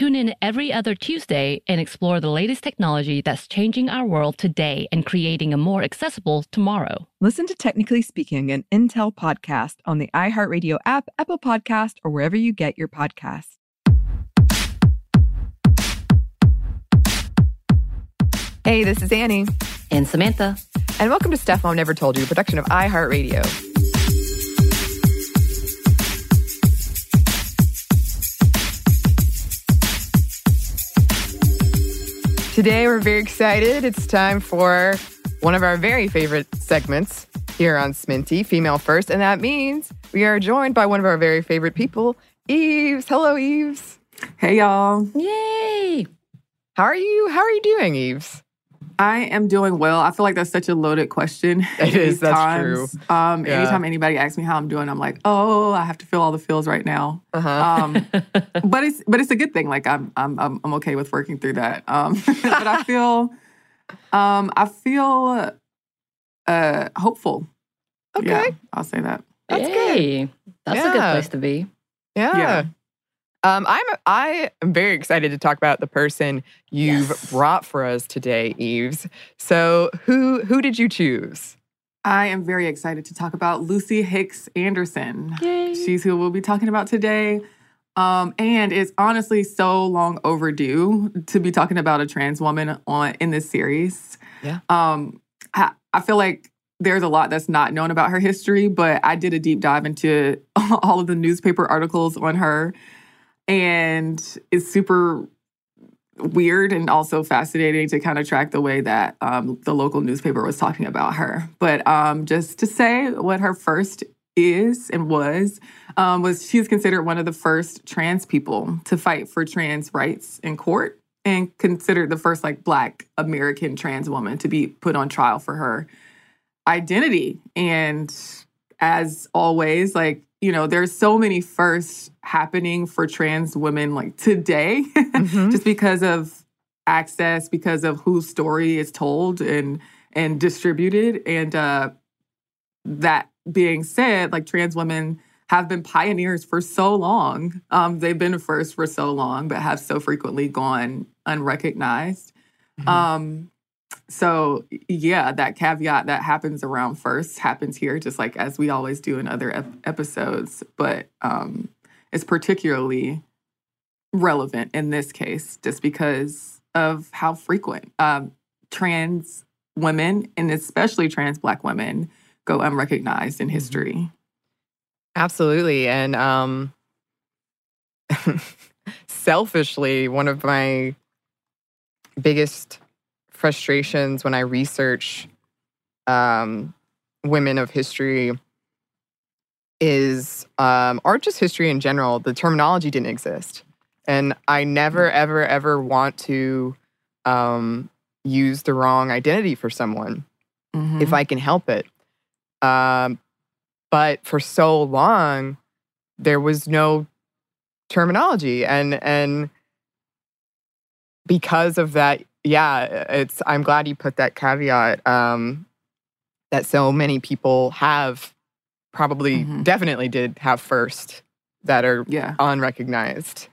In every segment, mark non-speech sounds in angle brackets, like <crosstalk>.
Tune in every other Tuesday and explore the latest technology that's changing our world today and creating a more accessible tomorrow. Listen to Technically Speaking, an Intel podcast on the iHeartRadio app, Apple Podcast, or wherever you get your podcasts. Hey, this is Annie. And Samantha. And welcome to Stuff Mom Never Told You, production of iHeartRadio. Today, we're very excited. It's time for one of our very favorite segments here on Sminty, Female First. And that means we are joined by one of our very favorite people, Eves. Hello, Eves. Hey y'all. Yay! How are you? How are you doing, Eves? I am doing well. I feel like that's such a loaded question. <laughs> It is, that's times. true. Um, Yeah. Anytime anybody asks me how I'm doing, I'm like, oh, I have to feel all the feels right now. Uh-huh. Um, <laughs> but it's but it's a good thing. Like I'm I'm I'm, I'm okay with working through that. Um, <laughs> but I feel um, I feel uh, hopeful. Okay. Yeah, I'll say that. That's Yay. That's a good place to be. Yeah. Um, I'm I am very excited to talk about the person you've Yes. brought for us today, Eves. So who who did you choose? I am very excited to talk about Lucy Hicks Anderson. Yay. She's who we'll be talking about today. Um, and it's honestly so long overdue to be talking about a trans woman on in this series. Yeah. Um, I, I feel like there's a lot that's not known about her history, but I did a deep dive into <laughs> all of the newspaper articles on her, and it's super weird and also fascinating to kind of track the way that um, the local newspaper was talking about her. But um, just to say what her first is and was, um, was she was considered one of the first trans people to fight for trans rights in court and considered the first like black American trans woman to be put on trial for her identity. And as always, like, you know, there's so many firsts happening for trans women like today, <laughs> Mhm. just because of access, because of whose story is told and and distributed. And uh that being said, like trans women have been pioneers for so long. Um, they've been first for so long, but have so frequently gone unrecognized. Um, so yeah, that caveat that happens around first happens here, just like as we always do in other ep- episodes. But um, it's particularly relevant in this case, just because of how frequent um, trans women and especially trans Black women go unrecognized in history. Absolutely. And um <laughs> selfishly, one of my biggest frustrations when I research um women of history is um or just history in general, the terminology didn't exist. And I never ever ever want to um use the wrong identity for someone Mhm. if I can help it. Um, but for so long, there was no terminology, and and because of that, yeah, it's. I'm glad you put that caveat. Um, that so many people have probably Mhm. definitely did have first that are Yeah. unrecognized.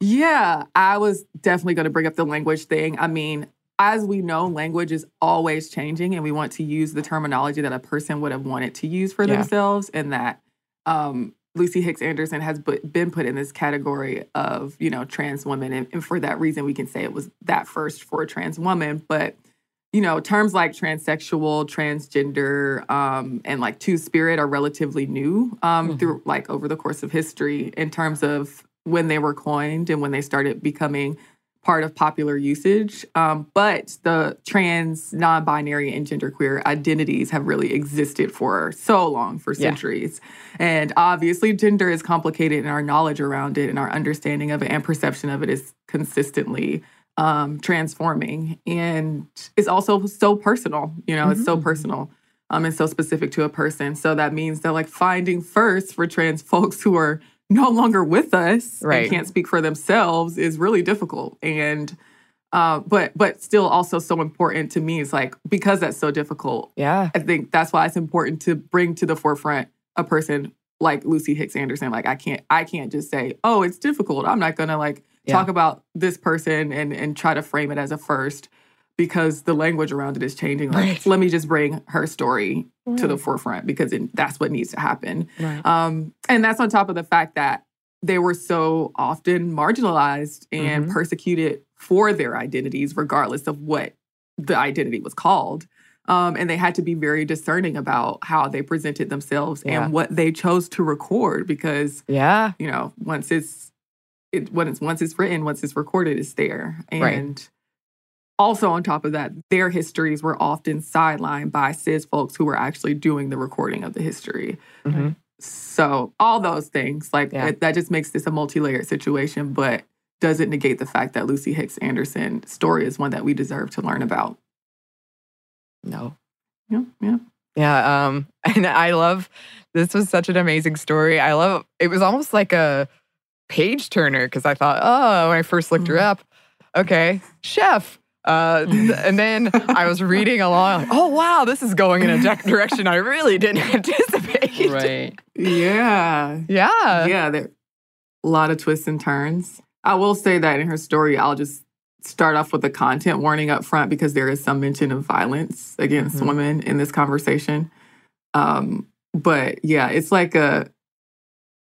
Yeah, I was definitely going to bring up the language thing. I mean, as we know, language is always changing, and we want to use the terminology that a person would have wanted to use for Yeah. themselves, and that um, Lucy Hicks Anderson has been put in this category of, you know, trans women. And, and for that reason, we can say it was that first for a trans woman. But, you know, terms like transsexual, transgender, um, and like two spirit are relatively new um, Mhm. through like over the course of history in terms of when they were coined and when they started becoming part of popular usage. Um, but the trans, non binary, and genderqueer identities have really existed for so long, for Yeah. centuries. And obviously, gender is complicated, and our knowledge around it and our understanding of it and perception of it is consistently um, transforming. And it's also so personal, you know, it's so Mhm. personal. Um, and so specific to a person. So that means that like finding first for trans <laughs> folks who are no longer with us Right. and can't speak for themselves is really difficult. And uh, but but still also so important to me. It's like because that's so difficult, Yeah. I think that's why it's important to bring to the forefront a person like Lucy Hicks Anderson. Like I can't I can't just say, oh, it's difficult. I'm not gonna like Yeah. talk about this person and and try to frame it as a first because the language around it is changing. Like, Right. let me just bring her story to the forefront because it, that's what needs to happen. Right. Um, and that's on top of the fact that they were so often marginalized and Mhm. persecuted for their identities, regardless of what the identity was called. Um, and they had to be very discerning about how they presented themselves Yeah. and what they chose to record because, Yeah. you know, once it's it when it's once it's written, once it's recorded, it's there. And Right. Also on top of that, their histories were often sidelined by cis folks who were actually doing the recording of the history. Mhm. So all those things, like Yeah. it, that just makes this a multi-layered situation, but doesn't negate the fact that Lucy Hicks Anderson's story is one that we deserve to learn about. No. Yeah, yeah. Yeah, um, <laughs> and I love this was such an amazing story. I love it was almost like a page turner because I thought, oh, when I first looked her Mhm. up, okay, chef. Uh, and then I was reading along, like, oh wow, this is going in a di- direction I really didn't <laughs> anticipate. Right. Yeah. Yeah. yeah, there a lot of twists and turns. I will say that in her story, I'll just start off with a content warning up front because there is some mention of violence against Mhm. women in this conversation. Um, but yeah, it's like a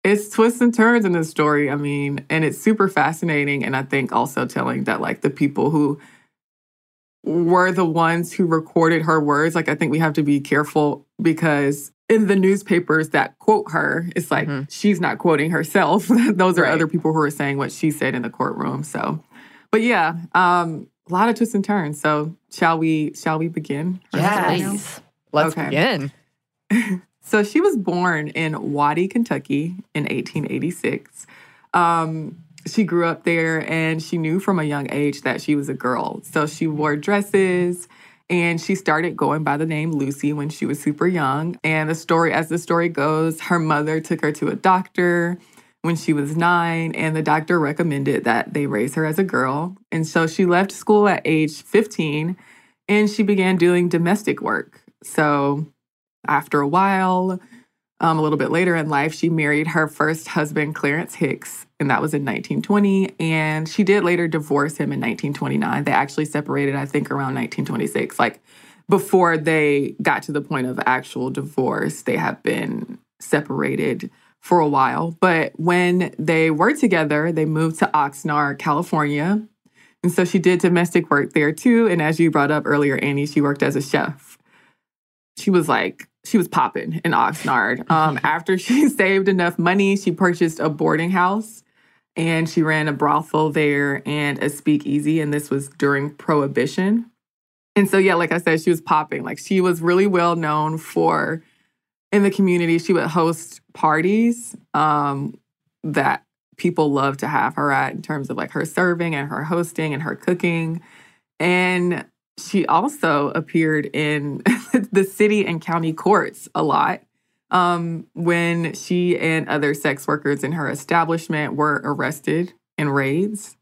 it's twists and turns in this story. I mean, and it's super fascinating and I think also telling that like the people who were the ones who recorded her words. Like, I think we have to be careful because in the newspapers that quote her, it's like Mhm. she's not quoting herself. <laughs> Those are Right. other people who are saying what she said in the courtroom. So, but yeah, um, a lot of twists and turns. So, shall we? Shall we begin? her Yes. Let's Okay. begin. <laughs> So she was born in Waddy, Kentucky in 1886. Um, she grew up there and she knew from a young age that she was a girl. So she wore dresses and she started going by the name Lucy when she was super young. And the story, as the story goes, her mother took her to a doctor when she was nine, and the doctor recommended that they raise her as a girl. And so she left school at age 15 and she began doing domestic work. So after a while, um, a little bit later in life, she married her first husband, Clarence Hicks, and that was in 1920. And she did later divorce him in 1929. They actually separated, I think, around 1926. Like before they got to the point of actual divorce, they have been separated for a while. But when they were together, they moved to Oxnard, California. And so she did domestic work there too. And as you brought up earlier, Annie, she worked as a chef. She was like, she was popping in Oxnard. Um, after <laughs> she saved enough money, she purchased a boarding house and she ran a brothel there and a speakeasy. And this was during Prohibition. And so, yeah, like I said, she was popping. Like she was really well known for in the community. She would host parties um, that people love to have her at in terms of like her serving and her hosting and her cooking. And she also appeared in <laughs> the city and county courts a lot um, when she and other sex workers in her establishment were arrested in raids.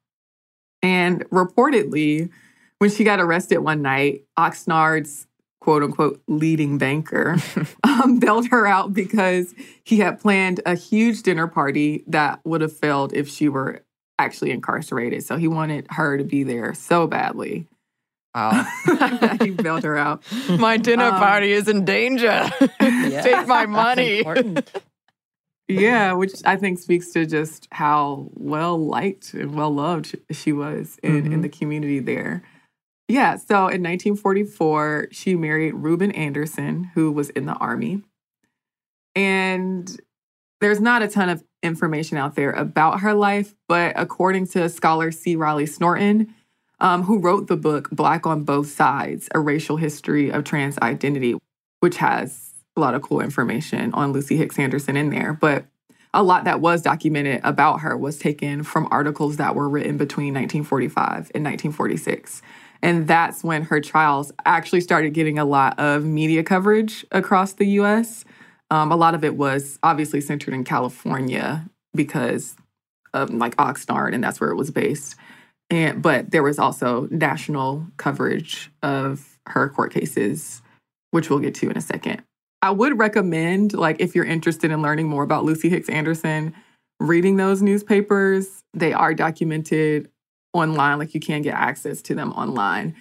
And reportedly, when she got arrested one night, Oxnard's quote unquote leading banker, <laughs> um, bailed her out because he had planned a huge dinner party that would have failed if she were actually incarcerated. So he wanted her to be there so badly. Wow. he <laughs> <laughs> bailed her out. my dinner Um, party is in danger. <laughs> Take my money. Yeah, which I think speaks to just how well liked and well loved she was in, in the community there. Yeah, so in 1944, she married Reuben Anderson, who was in the army. And there's not a ton of information out there about her life, but according to scholar C. Riley Snorton, um, who wrote the book Black on Both Sides A Racial History of Trans Identity, which has a lot of cool information on Lucy Hicks Anderson in there. But a lot that was documented about her was taken from articles that were written between 1945 and 1946. And that's when her trials actually started getting a lot of media coverage across the US. Um, a lot of it was obviously centered in California because of like Oxnard, and that's where it was based. And but there was also national coverage of her court cases, which we'll get to in a second. I would recommend, like, if you're interested in learning more about Lucy Hicks Anderson, reading those newspapers. They are documented online, like you can get access to them online.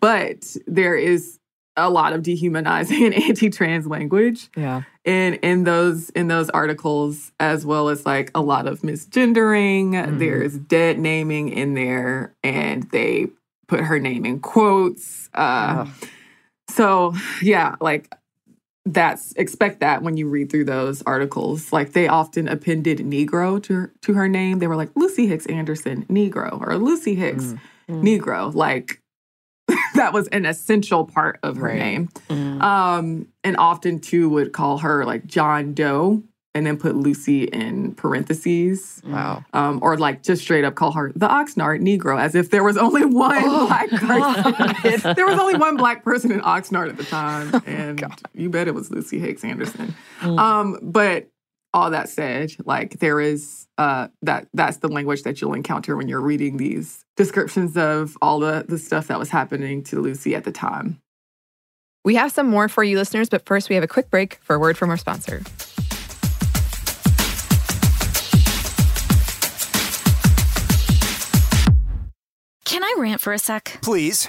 But there is a lot of dehumanizing and <laughs> anti-trans language Yeah. in in those in those articles as well as like a lot of misgendering Mhm. there's dead naming in there and they put her name in quotes uh so yeah like that's expect that when you read through those articles like they often appended negro to her, to her name they were like lucy hicks anderson negro or lucy hicks Mm. negro like <laughs> that was an essential part of her Right. name Mm. um, and often too would call her like John Doe and then put Lucy in parentheses. Wow. Um, or like just straight up call her the Oxnard Negro as if there was only one Oh, black person. <laughs> There was only one black person in Oxnard at the time. <laughs> And you bet it was Lucy Hicks Anderson. Um, but all that said, like there is uh that that's the language that you'll encounter when you're reading these descriptions of all the the stuff that was happening to Lucy at the time. We have some more for you listeners, but first we have a quick break for a word from our sponsor. Can I rant for a sec? Please.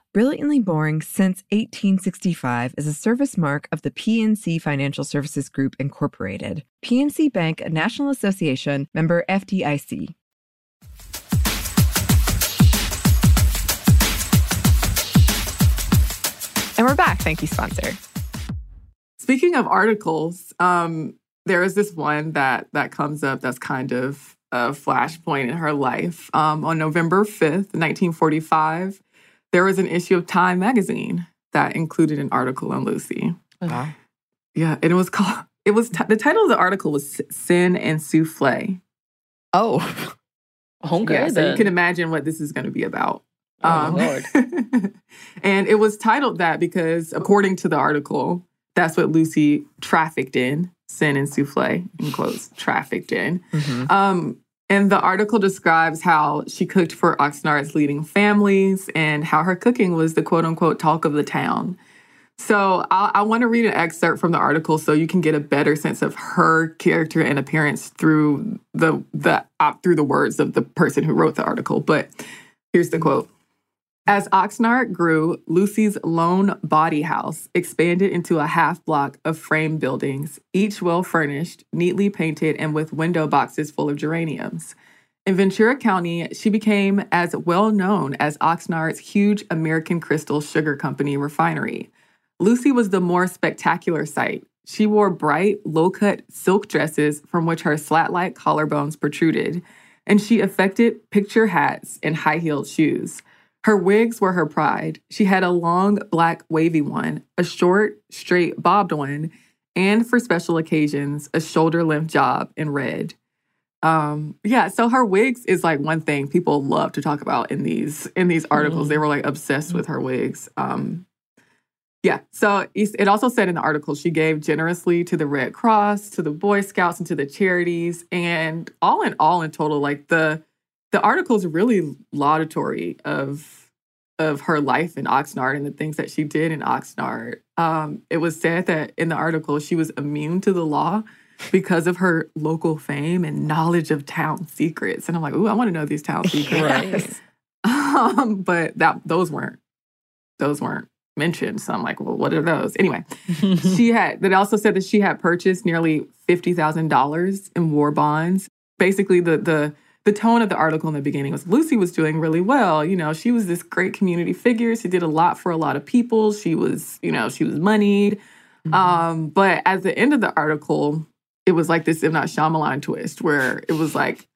Brilliantly Boring since 1865 is a service mark of the PNC Financial Services Group, Incorporated. PNC Bank, a National Association member FDIC. And we're back. Thank you, sponsor. Speaking of articles, um, there is this one that that comes up that's kind of a flashpoint in her life. Um, on November 5th, 1945, there was an issue of Time magazine that included an article on Lucy. Wow. Yeah, and it was called it was t- the title of the article was Sin and Souffle. Oh, <laughs> Okay, yeah, so then. you can imagine what this is going to be about. Oh, Lord. <laughs> and it was titled that because, according to the article, that's what Lucy trafficked in sin and souffle, in quotes, trafficked in. Mhm. Um, and the article describes how she cooked for Oxnard's leading families and how her cooking was the quote unquote talk of the town. So I, I want to read an excerpt from the article so you can get a better sense of her character and appearance through the the uh, through the words of the person who wrote the article. But here's the quote. As Oxnard grew, Lucy's lone bawdy house expanded into a half block of frame buildings, each well furnished, neatly painted, and with window boxes full of geraniums. In Ventura County, she became as well known as Oxnard's huge American Crystal Sugar Company refinery. Lucy was the more spectacular sight. She wore bright, low cut silk dresses from which her slat like collarbones protruded, and she affected picture hats and high heeled shoes. Her wigs were her pride. She had a long, black, wavy one, a short, straight, bobbed one, and for special occasions, a shoulder length job in red. Um, yeah, so her wigs is like one thing people love to talk about in these in these articles. They were like obsessed with her wigs. Um, yeah, so it also said in the article she gave generously to the Red Cross, to the Boy Scouts, and to the charities. And all in all, in total, like the the article is really laudatory of of her life in Oxnard and the things that she did in Oxnard. Um, it was said that in the article she was immune to the law because of her local fame and knowledge of town secrets. And I'm like, ooh, I want to know these town <laughs> secrets. <laughs> um, but that those weren't those weren't mentioned. So I'm like, well, what are those? Anyway, <laughs> she had that also said that she had purchased nearly fifty thousand dollars in war bonds. Basically, the the the tone of the article in the beginning was Lucy was doing really well. You know, she was this great community figure. She did a lot for a lot of people. She was, you know, she was moneyed. Um, but at the end of the article, it was like this, if not Shyamalan twist, where it was like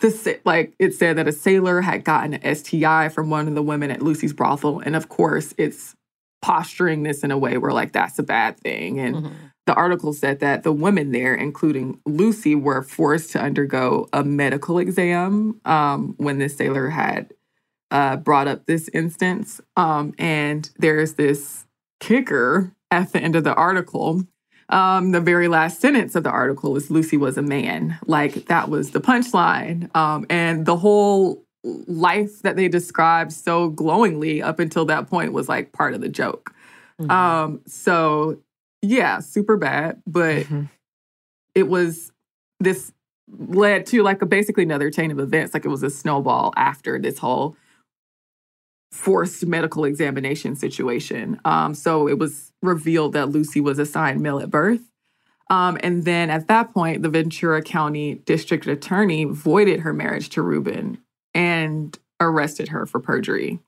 this, like it said that a sailor had gotten an STI from one of the women at Lucy's brothel, and of course, it's posturing this in a way where like that's a bad thing, and the article said that the women there, including Lucy, were forced to undergo a medical exam um, when this sailor had uh, brought up this instance. Um, and there's this kicker at the end of the article. Um, the very last sentence of the article is Lucy was a man. Like that was the punchline. Um, and the whole life that they described so glowingly up until that point was like part of the joke. Um, so yeah, super bad, but Mhm. it was this led to like a basically another chain of events. Like it was a snowball after this whole forced medical examination situation. Um, so it was revealed that Lucy was assigned male at birth. Um, and then at that point, the Ventura County District Attorney voided her marriage to Ruben and arrested her for perjury.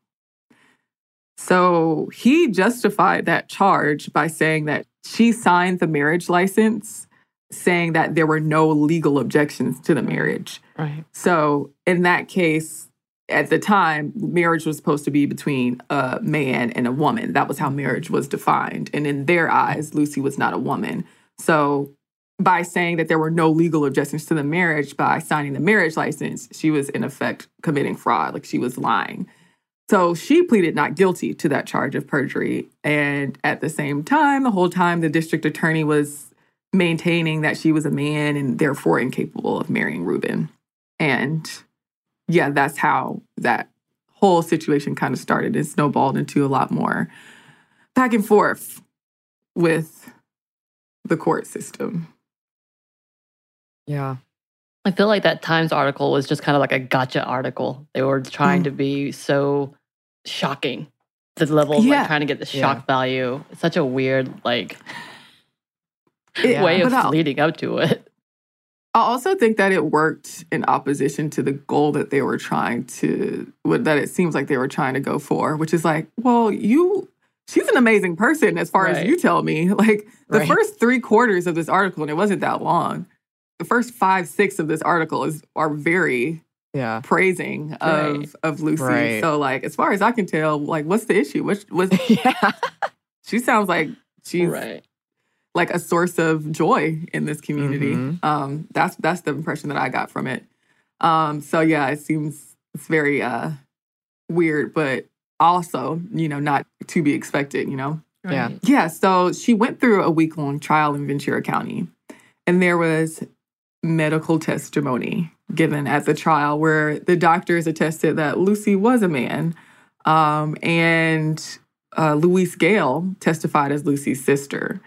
So he justified that charge by saying that she signed the marriage license, saying that there were no legal objections to the marriage. right. So in that case, at the time, marriage was supposed to be between a man and a woman. That was how marriage was defined. And in their eyes, Lucy was not a woman. So by saying that there were no legal objections to the marriage, by signing the marriage license, she was in effect committing fraud, like she was lying. So she pleaded not guilty to that charge of perjury. And at the same time, the whole time, the district attorney was maintaining that she was a man and therefore incapable of marrying Ruben. And yeah, that's how that whole situation kind of started and snowballed into a lot more back and forth with the court system. Yeah. I feel like that Times article was just kind of like a gotcha article. They were trying Mm. to be so shocking. The level of Yeah. like trying to get the Yeah. shock value. It's such a weird like <laughs> It- way of but I- leading up to it. I also think that it worked in opposition to the goal that they were trying to, what that it seems like they were trying to go for, which is like, well, you she's an amazing person as far Right. as you tell me. <laughs> Like the Right. first three quarters of this article, and it wasn't that long. The first five, six of this article is are very Yeah. praising of Right. of Lucy. Right. So like as far as I can tell, like what's the issue? What was <laughs> Yeah. she sounds like she's right. like a source of joy in this community. Mhm. Um, that's that's the impression that I got from it. Um, so yeah, it seems it's very uh, weird, but also you know not to be expected. You know. Yeah. Yeah. So she went through a week long trial in Ventura County, and there was medical testimony given at the trial where the doctors attested that Lucy was a man, um, and uh, Louise Gale testified as Lucy's sister.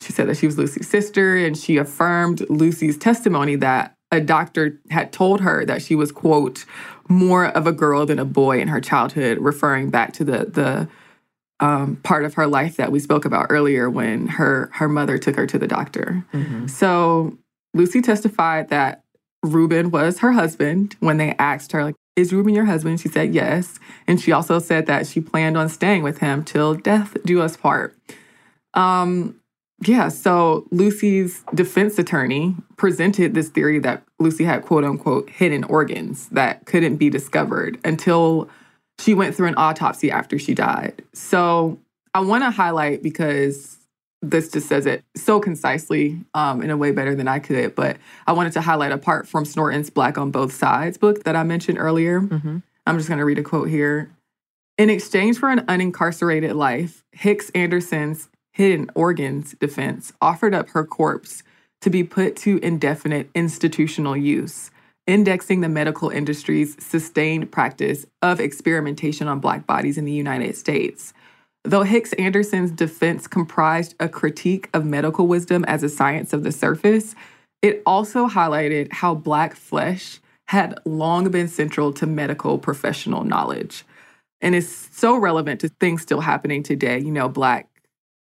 She said that she was Lucy's sister, and she affirmed Lucy's testimony that a doctor had told her that she was, quote, more of a girl than a boy in her childhood, referring back to the the um, part of her life that we spoke about earlier when her her mother took her to the doctor. Mhm. So Lucy testified that Ruben was her husband when they asked her, like, is Ruben your husband? She said yes. And she also said that she planned on staying with him till death do us part. Um, yeah, so Lucy's defense attorney presented this theory that Lucy had quote unquote hidden organs that couldn't be discovered until she went through an autopsy after she died. So I want to highlight because this just says it so concisely um, in a way better than I could. But I wanted to highlight apart from Snorton's Black on Both Sides book that I mentioned earlier. Mhm. I'm just going to read a quote here. In exchange for an unincarcerated life, Hicks Anderson's hidden organs defense offered up her corpse to be put to indefinite institutional use, indexing the medical industry's sustained practice of experimentation on Black bodies in the United States. Though Hicks Anderson's defense comprised a critique of medical wisdom as a science of the surface, it also highlighted how Black flesh had long been central to medical professional knowledge. And it's so relevant to things still happening today. You know, Black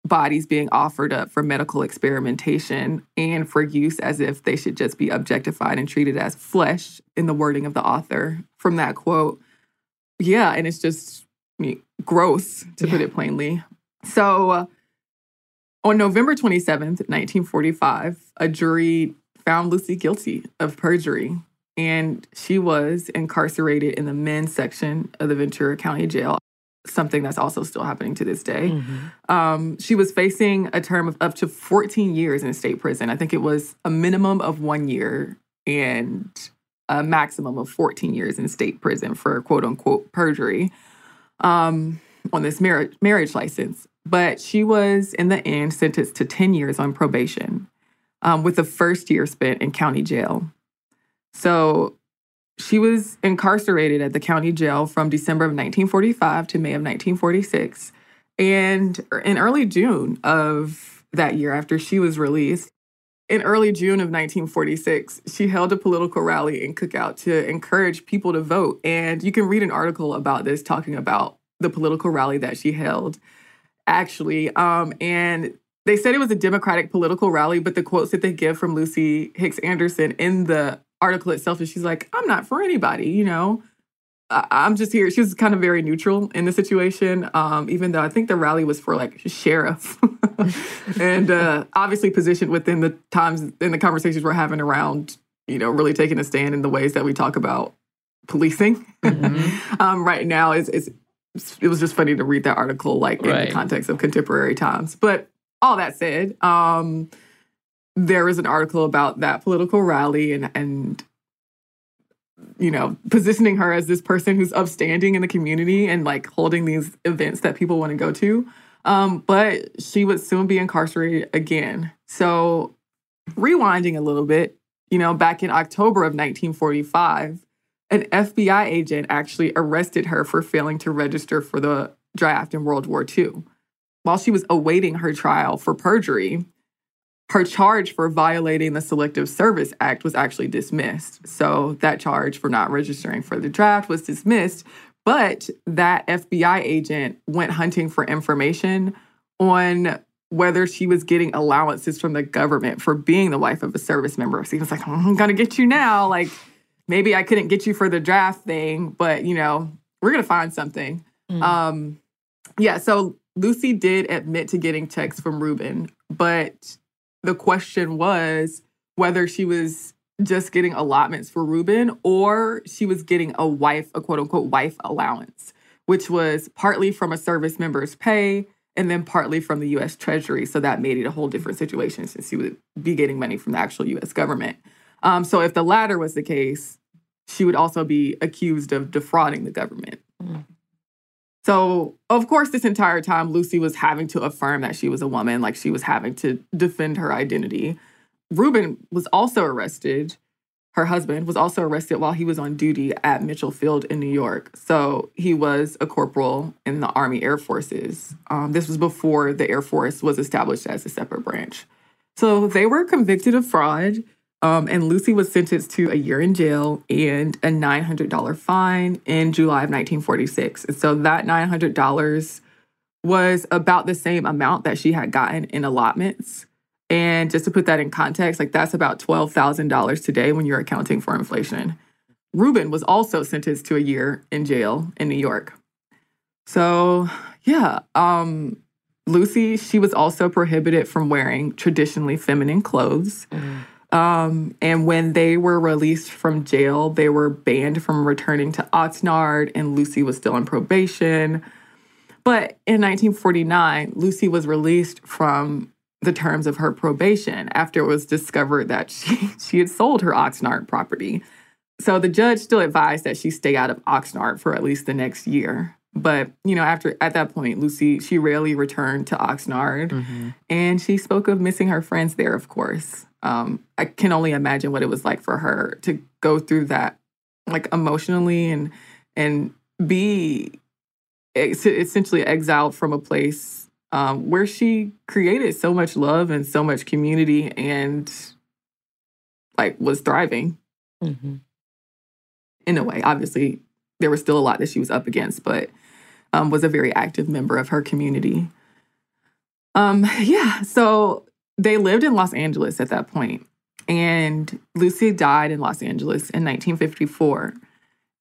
bodies being offered up for medical experimentation and for use as if they should just be objectified and treated as flesh in the wording of the author from that quote. Yeah, and it's just Gross to put it plainly. So uh, on November 27th, 1945, a jury found Lucy guilty of perjury and she was incarcerated in the men's section of the Ventura County Jail, something that's also still happening to this day. Mhm. Um, she was facing a term of up to 14 years in state prison. I think it was a minimum of one year and a maximum of 14 years in state prison for quote unquote perjury um, on this marriage marriage license. But she was in the end sentenced to 10 years on probation, um, with the first year spent in county jail. So she was incarcerated at the county jail from December of 1945 to May of 1946. And in early June of that year, after she was released, in early June of 1946, she held a political rally in Cookout to encourage people to vote. And you can read an article about this talking about the political rally that she held, actually. Um, and they said it was a Democratic political rally, but the quotes that they give from Lucy Hicks Anderson in the article itself is she's like, I'm not for anybody, you know? I'm just here. She was kind of very neutral in the situation, um, even though I think the rally was for like sheriff, <laughs> and uh, obviously positioned within the times in the conversations we're having around, you know, really taking a stand in the ways that we talk about policing <laughs> um, right now. Is is it was just funny to read that article like in Right. the context of contemporary times. But all that said, um, there was an article about that political rally and and you know, positioning her as this person who's upstanding in the community and like holding these events that people want to go to. Um, but she would soon be incarcerated again. So, rewinding a little bit, you know, back in October of 1945, an FBI agent actually arrested her for failing to register for the draft in World War II. While she was awaiting her trial for perjury, her charge for violating the Selective Service Act was actually dismissed. So that charge for not registering for the draft was dismissed. But that FBI agent went hunting for information on whether she was getting allowances from the government for being the wife of a service member. So he was like, I'm gonna get you now. Like, maybe I couldn't get you for the draft thing, but you know, we're gonna find something. Um, yeah, so Lucy did admit to getting checks from Ruben, but the question was whether she was just getting allotments for Ruben or she was getting a wife, a quote unquote wife allowance, which was partly from a service member's pay and then partly from the US Treasury. So that made it a whole different situation since she would be getting money from the actual US government. Um, so if the latter was the case, she would also be accused of defrauding the government. Mm. So, of course, this entire time, Lucy was having to affirm that she was a woman, like she was having to defend her identity. Ruben was also arrested. Her husband was also arrested while he was on duty at Mitchell Field in New York. So he was a corporal in the Army Air Forces. Um, this was before the Air Force was established as a separate branch. So they were convicted of fraud. Um, and Lucy was sentenced to a year in jail and a $900 fine in July of 1946. And so that $900 was about the same amount that she had gotten in allotments. And just to put that in context, like that's about $12,000 today when you're accounting for inflation. Ruben was also sentenced to a year in jail in New York. So, yeah, um, Lucy, she was also prohibited from wearing traditionally feminine clothes. Mm. Um, and when they were released from jail, they were banned from returning to Oxnard, and Lucy was still on probation. But in 1949, Lucy was released from the terms of her probation after it was discovered that she, <laughs> she had sold her Oxnard property. So the judge still advised that she stay out of Oxnard for at least the next year. But, you know, after at that point, Lucy, she rarely returned to Oxnard. Mm-hmm. And she spoke of missing her friends there, of course um, I can only imagine what it was like for her to go through that, like emotionally and and be essentially exiled from a place um, where she created so much love and so much community and like was thriving. Mm-hmm. In a way, obviously, there was still a lot that she was up against, but um, was a very active member of her community. Um, yeah, so they lived in Los Angeles at that point, and Lucy died in Los Angeles in 1954.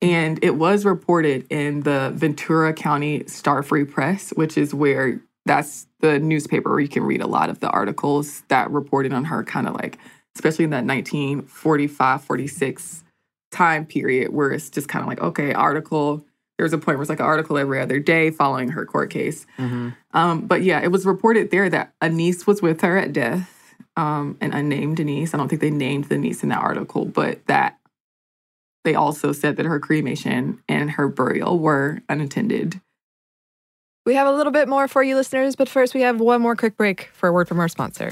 And it was reported in the Ventura County Star Free Press, which is where that's the newspaper where you can read a lot of the articles that reported on her, kind of like, especially in that 1945 46 time period, where it's just kind of like, okay, article there was a point where it's like an article every other day following her court case. Mm-hmm. Um, but yeah, it was reported there that a niece was with her at death, um, an unnamed niece. I don't think they named the niece in that article, but that they also said that her cremation and her burial were unattended. We have a little bit more for you listeners, but first we have one more quick break for a word from our sponsor.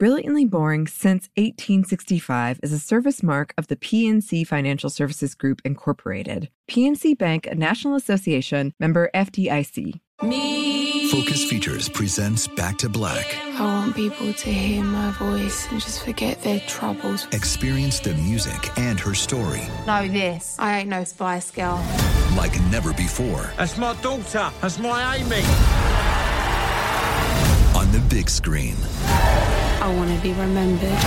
Brilliantly Boring Since 1865 is a service mark of the PNC Financial Services Group, Incorporated. PNC Bank, a National Association member FDIC. Me. Focus Features presents Back to Black. I want people to hear my voice and just forget their troubles. Experience the music and her story. Know this. I ain't no Spice Girl. like never before. That's my daughter. That's my Amy. On the big screen. I want to be remembered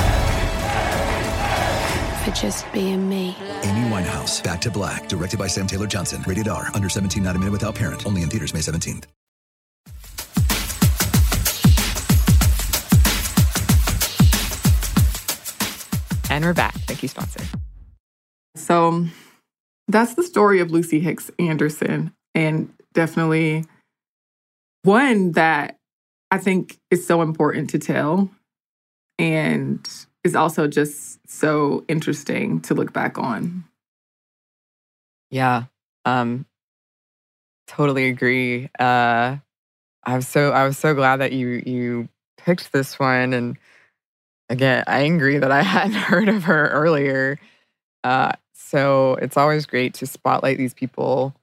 for just being me. Amy Winehouse, Back to Black, directed by Sam Taylor Johnson. Rated R, under 17, not a minute without parent. Only in theaters May 17th. And we're back. Thank you, sponsor. So that's the story of Lucy Hicks Anderson. And definitely one that I think is so important to tell and is also just so interesting to look back on. Yeah. Um totally agree. Uh I was so I was so glad that you you picked this one and again angry that I <laughs> hadn't heard of her earlier. Uh so it's always great to spotlight these people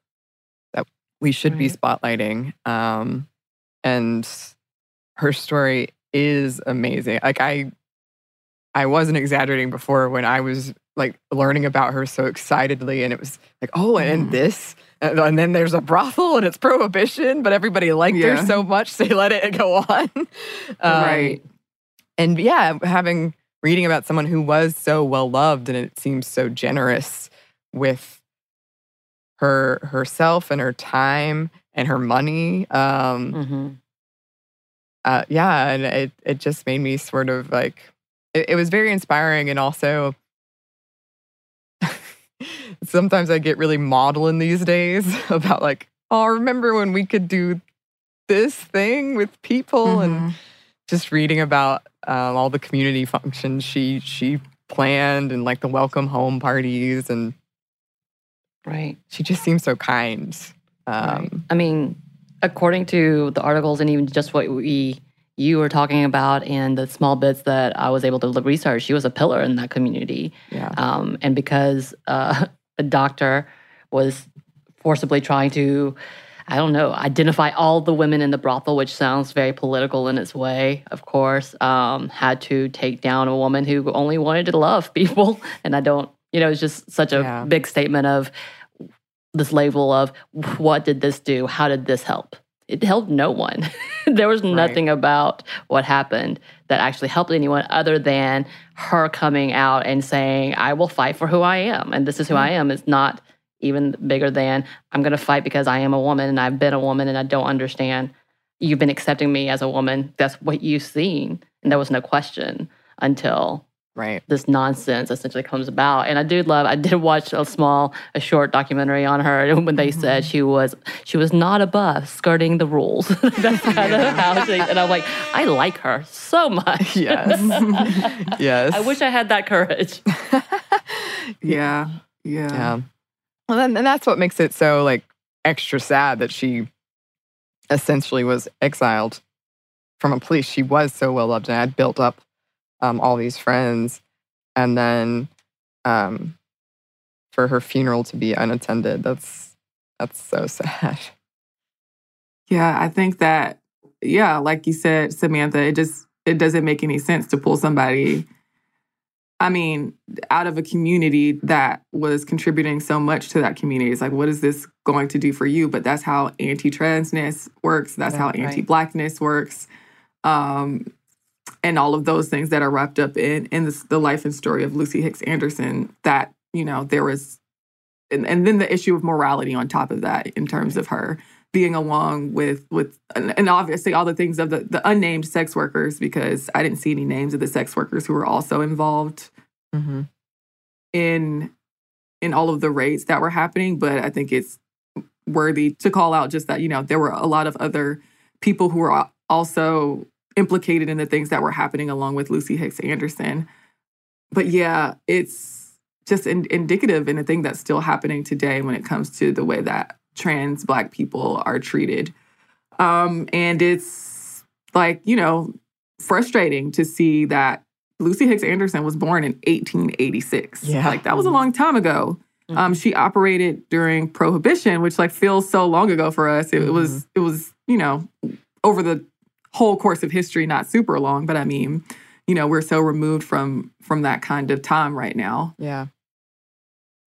that we should be spotlighting. Um and her story is amazing. Like I I wasn't exaggerating before when I was like learning about her so excitedly and it was like, oh, and this and and then there's a brothel and it's prohibition, but everybody liked Yeah. her so much they let it <laughs> go on. Um, Right. And yeah, having reading about someone who was so well loved and it seems so generous with her herself and her time and her money. Um Mm-hmm. Uh, yeah, and it it just made me sort of like it, it was very inspiring, and also <laughs> sometimes I get really maudlin these days <laughs> about like, oh, remember when we could do this thing with people, and just reading about um, all the community functions she she planned and like the welcome home parties, and Right. she just seems so kind. Um, I mean, according to the articles and even just what we you were talking about and the small bits that I was able to look- research, she was a pillar in that community. Yeah. Um, and because uh, <laughs> a doctor was forcibly trying to, I don't know, identify all the women in the brothel, which sounds very political in its way, of course, um, had to take down a woman who only wanted to love <laughs> people. And I don't, you know, it's just such a Yeah. big statement of this label of what did this do? How did this help? It helped no one. <laughs> there was nothing about what happened that actually helped anyone other than her coming out and saying, I will fight for who I am. And this is who I mm-hmm. am. It's not even bigger than I'm going to fight because I am a woman and I've been a woman and I don't understand. You've been accepting me as a woman. That's what you've seen. And there was no question until right. this nonsense essentially comes about. And I do love. I did watch a small, a short documentary on her when they said mm-hmm. she was she was not above skirting the rules. <laughs> That's kind of how she. And I'm like, I like her so much. Yes. <laughs> yes. I wish I had that courage. <laughs> Yeah. Yeah. Yeah. Well, then, and that's what makes it so like extra sad that she essentially was exiled from a place she was so well loved and had built up um, all these friends, and then um, for her funeral to be unattended. That's that's so <laughs> sad. Yeah, I think that yeah, like you said, Samantha, it just it doesn't make any sense to pull somebody I mean, out of a community that was contributing so much to that community. It's like, what is this going to do for you? But that's how anti-transness works. That's how Right, right. anti-blackness works. Um, and all of those things that are wrapped up in in this, the life and story of Lucy Hicks Anderson. That you know there was, and, and then the issue of morality on top of that in terms of her being along with with and, obviously all the things of the the unnamed sex workers because I didn't see any names of the sex workers who were also involved Mm-hmm. in in all of the raids that were happening. But I think it's worthy to call out just that you know there were a lot of other people who were also implicated in the things that were happening along with Lucy Hicks Anderson. But yeah, it's just in, indicative in a thing that's still happening today when it comes to the way that trans Black people are treated. Um, and it's like you know frustrating to see that Lucy Hicks Anderson was born in 1886. Yeah. like that was a long time ago. Um, she operated during Prohibition, which like feels so long ago for us. It, it was it was you know over the whole course of history, not super long, but I mean, you know, we're so removed from from that kind of time right now. Yeah.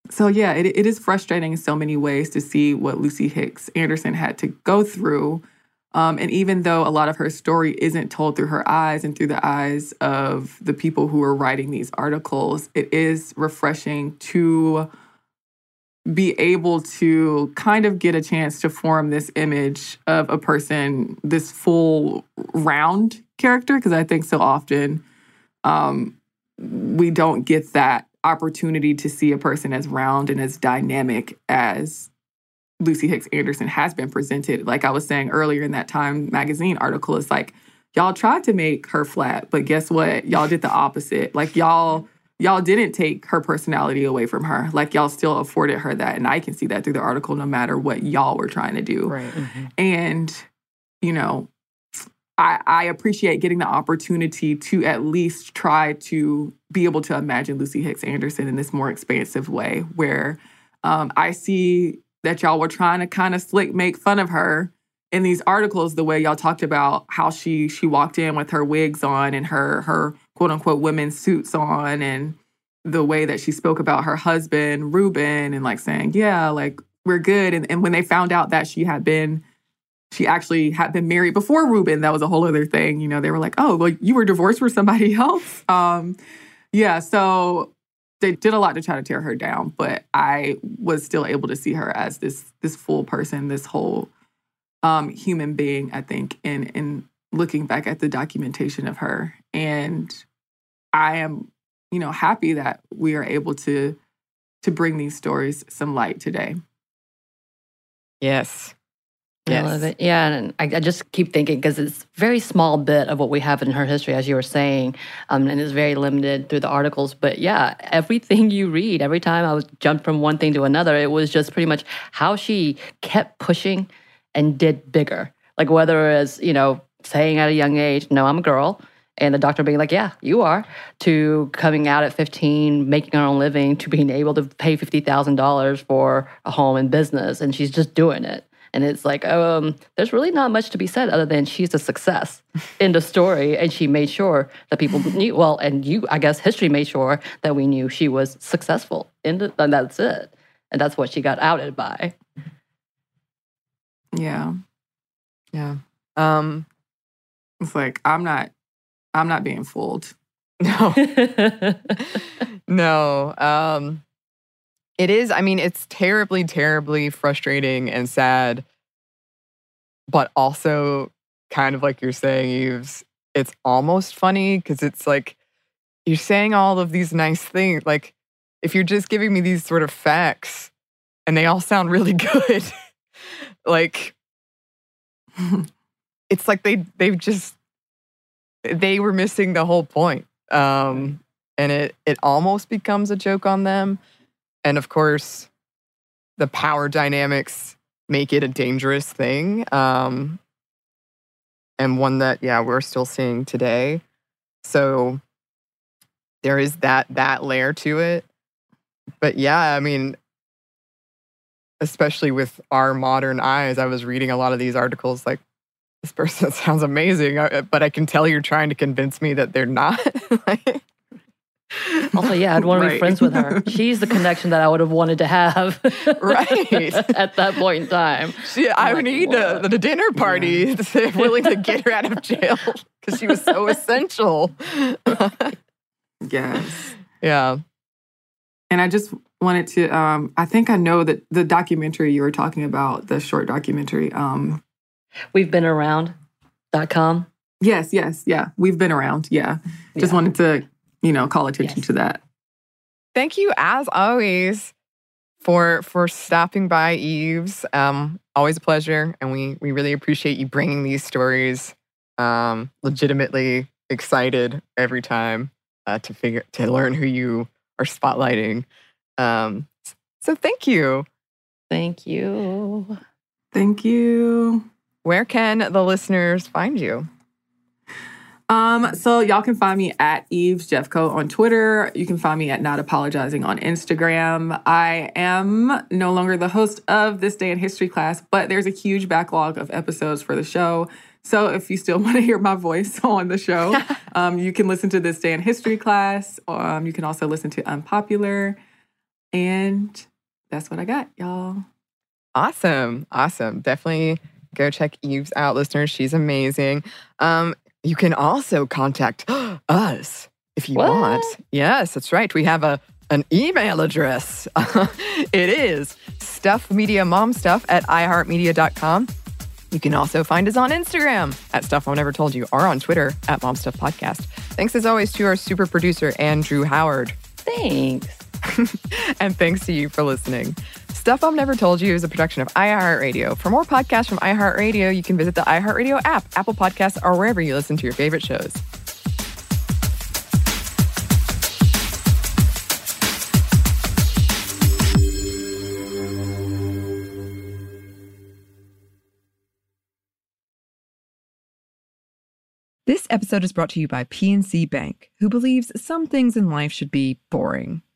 so yeah, it, it is frustrating in so many ways to see what Lucy Hicks Anderson had to go through. Um, and even though a lot of her story isn't told through her eyes and through the eyes of the people who are writing these articles, it is refreshing to be able to kind of get a chance to form this image of a person, this full round character, because I think so often um, we don't get that opportunity to see a person as round and as dynamic as Lucy Hicks Anderson has been presented. Like I was saying earlier in that Time magazine article, it's like y'all tried to make her flat, but guess what? Y'all did the opposite. Like y'all y'all didn't take her personality away from her. Like y'all still afforded her that. And I can see that through the article no matter what y'all were trying to do. Right. Mm-hmm. And, you know, I, I appreciate getting the opportunity to at least try to be able to imagine Lucy Hicks Anderson in this more expansive way, where um, I see that y'all were trying to kind of slick make fun of her in these articles. The way y'all talked about how she she walked in with her wigs on and her her quote unquote women's suits on, and the way that she spoke about her husband Ruben and like saying, yeah, like we're good. And, and when they found out that she had been she actually had been married before Ruben. That was a whole other thing. You know, they were like, oh, well, you were divorced for somebody <laughs> else. Um, yeah, so they did a lot to try to tear her down, but I was still able to see her as this this full person, this whole um, human being. I think in in looking back at the documentation of her, and I am, you know, happy that we are able to to bring these stories some light today. Yes. Yes. I love it. Yeah, and I, I just keep thinking because it's very small bit of what we have in her history, as you were saying, um, and it's very limited through the articles. But yeah, everything you read, every time I was jumped from one thing to another, it was just pretty much how she kept pushing and did bigger. Like whether it's you know saying at a young age, "No, I'm a girl," and the doctor being like, "Yeah, you are," to coming out at 15, making her own living, to being able to pay fifty thousand dollars for a home and business, and she's just doing it. And it's like, um, there's really not much to be said other than she's a success <laughs> in the story. And she made sure that people knew, <laughs> well, and you, I guess history made sure that we knew she was successful. In the, and that's it. And that's what she got outed by. Yeah. Yeah. Um, it's like, I'm not, I'm not being fooled. <laughs> No. <laughs> no. Um, it is. I mean, it's terribly, terribly frustrating and sad, but also kind of like you're saying, Eves, it's almost funny because it's like you're saying all of these nice things. Like, if you're just giving me these sort of facts and they all sound really <laughs> good, like, it's like they they've just they were missing the whole point um and it it almost becomes a joke on them and of course, the power dynamics make it a dangerous thing. Um, and one that, yeah, we're still seeing today. So there is that that layer to it. But yeah, I mean, especially with our modern eyes, I was reading a lot of these articles like, this person <laughs> sounds amazing, uh, but I can tell you're trying to convince me that they're not. <laughs> Also, yeah, I'd want to right. be friends with her. She's the connection that I would have wanted to have. <laughs> right. at that point in time. She, I would need a, a, dinner party yeah. willing to get her out of jail because she was so essential. yes. Yeah. And I just wanted to, um, I think I know that the documentary you were talking about, the short documentary. Um, We've been around.com. Yes, yes, yeah. We've been around. Yeah. Just yeah. wanted to you know, call attention yes. to that. Thank you, as always, for for stopping by, Eves. Um, always a pleasure, and we we really appreciate you bringing these stories. Um, legitimately excited every time uh, to figure to learn who you are spotlighting. Um, so thank you. Thank you. Thank you. Where can the listeners find you? Um, so y'all can find me at Eves Jeffcoat on Twitter. You can find me at Not Apologizing on Instagram. I am no longer the host of This Day in History class, but there's a huge backlog of episodes for the show. So if you still <laughs> want to hear my voice on the show, <laughs> um, you can listen to This Day in History class. Um, you can also listen to Unpopular. And that's what I got, y'all. Awesome. Awesome. Definitely go check Eves out, listeners. She's amazing. Um, you can also contact <gasps> us if you What? want. Yes, that's right. We have a an email address. <laughs> it is stuffmediamomstuff at iheartmedia.com. You can also find us on Instagram at Stuff Mom Never Told You or on Twitter at Mom Stuff Podcast. Thanks as always to our super producer, Andrew Howard. Thanks. <laughs> and thanks to you for listening. Stuff Mom Never Told You is a production of iHeartRadio. For more podcasts from iHeartRadio, you can visit the iHeartRadio app, Apple Podcasts, or wherever you listen to your favorite shows. This episode is brought to you by PNC Bank, who believes some things in life should be boring,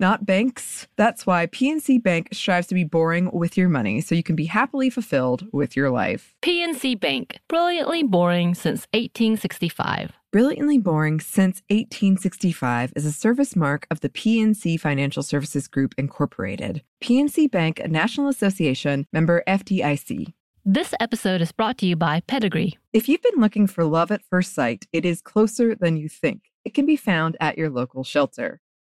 not banks. That's why PNC Bank strives to be boring with your money so you can be happily fulfilled with your life. PNC Bank, brilliantly boring since 1865. Brilliantly Boring Since 1865 is a service mark of the PNC Financial Services Group, Incorporated. PNC Bank, a National Association member FDIC. This episode is brought to you by Pedigree. If you've been looking for love at first sight, it is closer than you think. It can be found at your local shelter.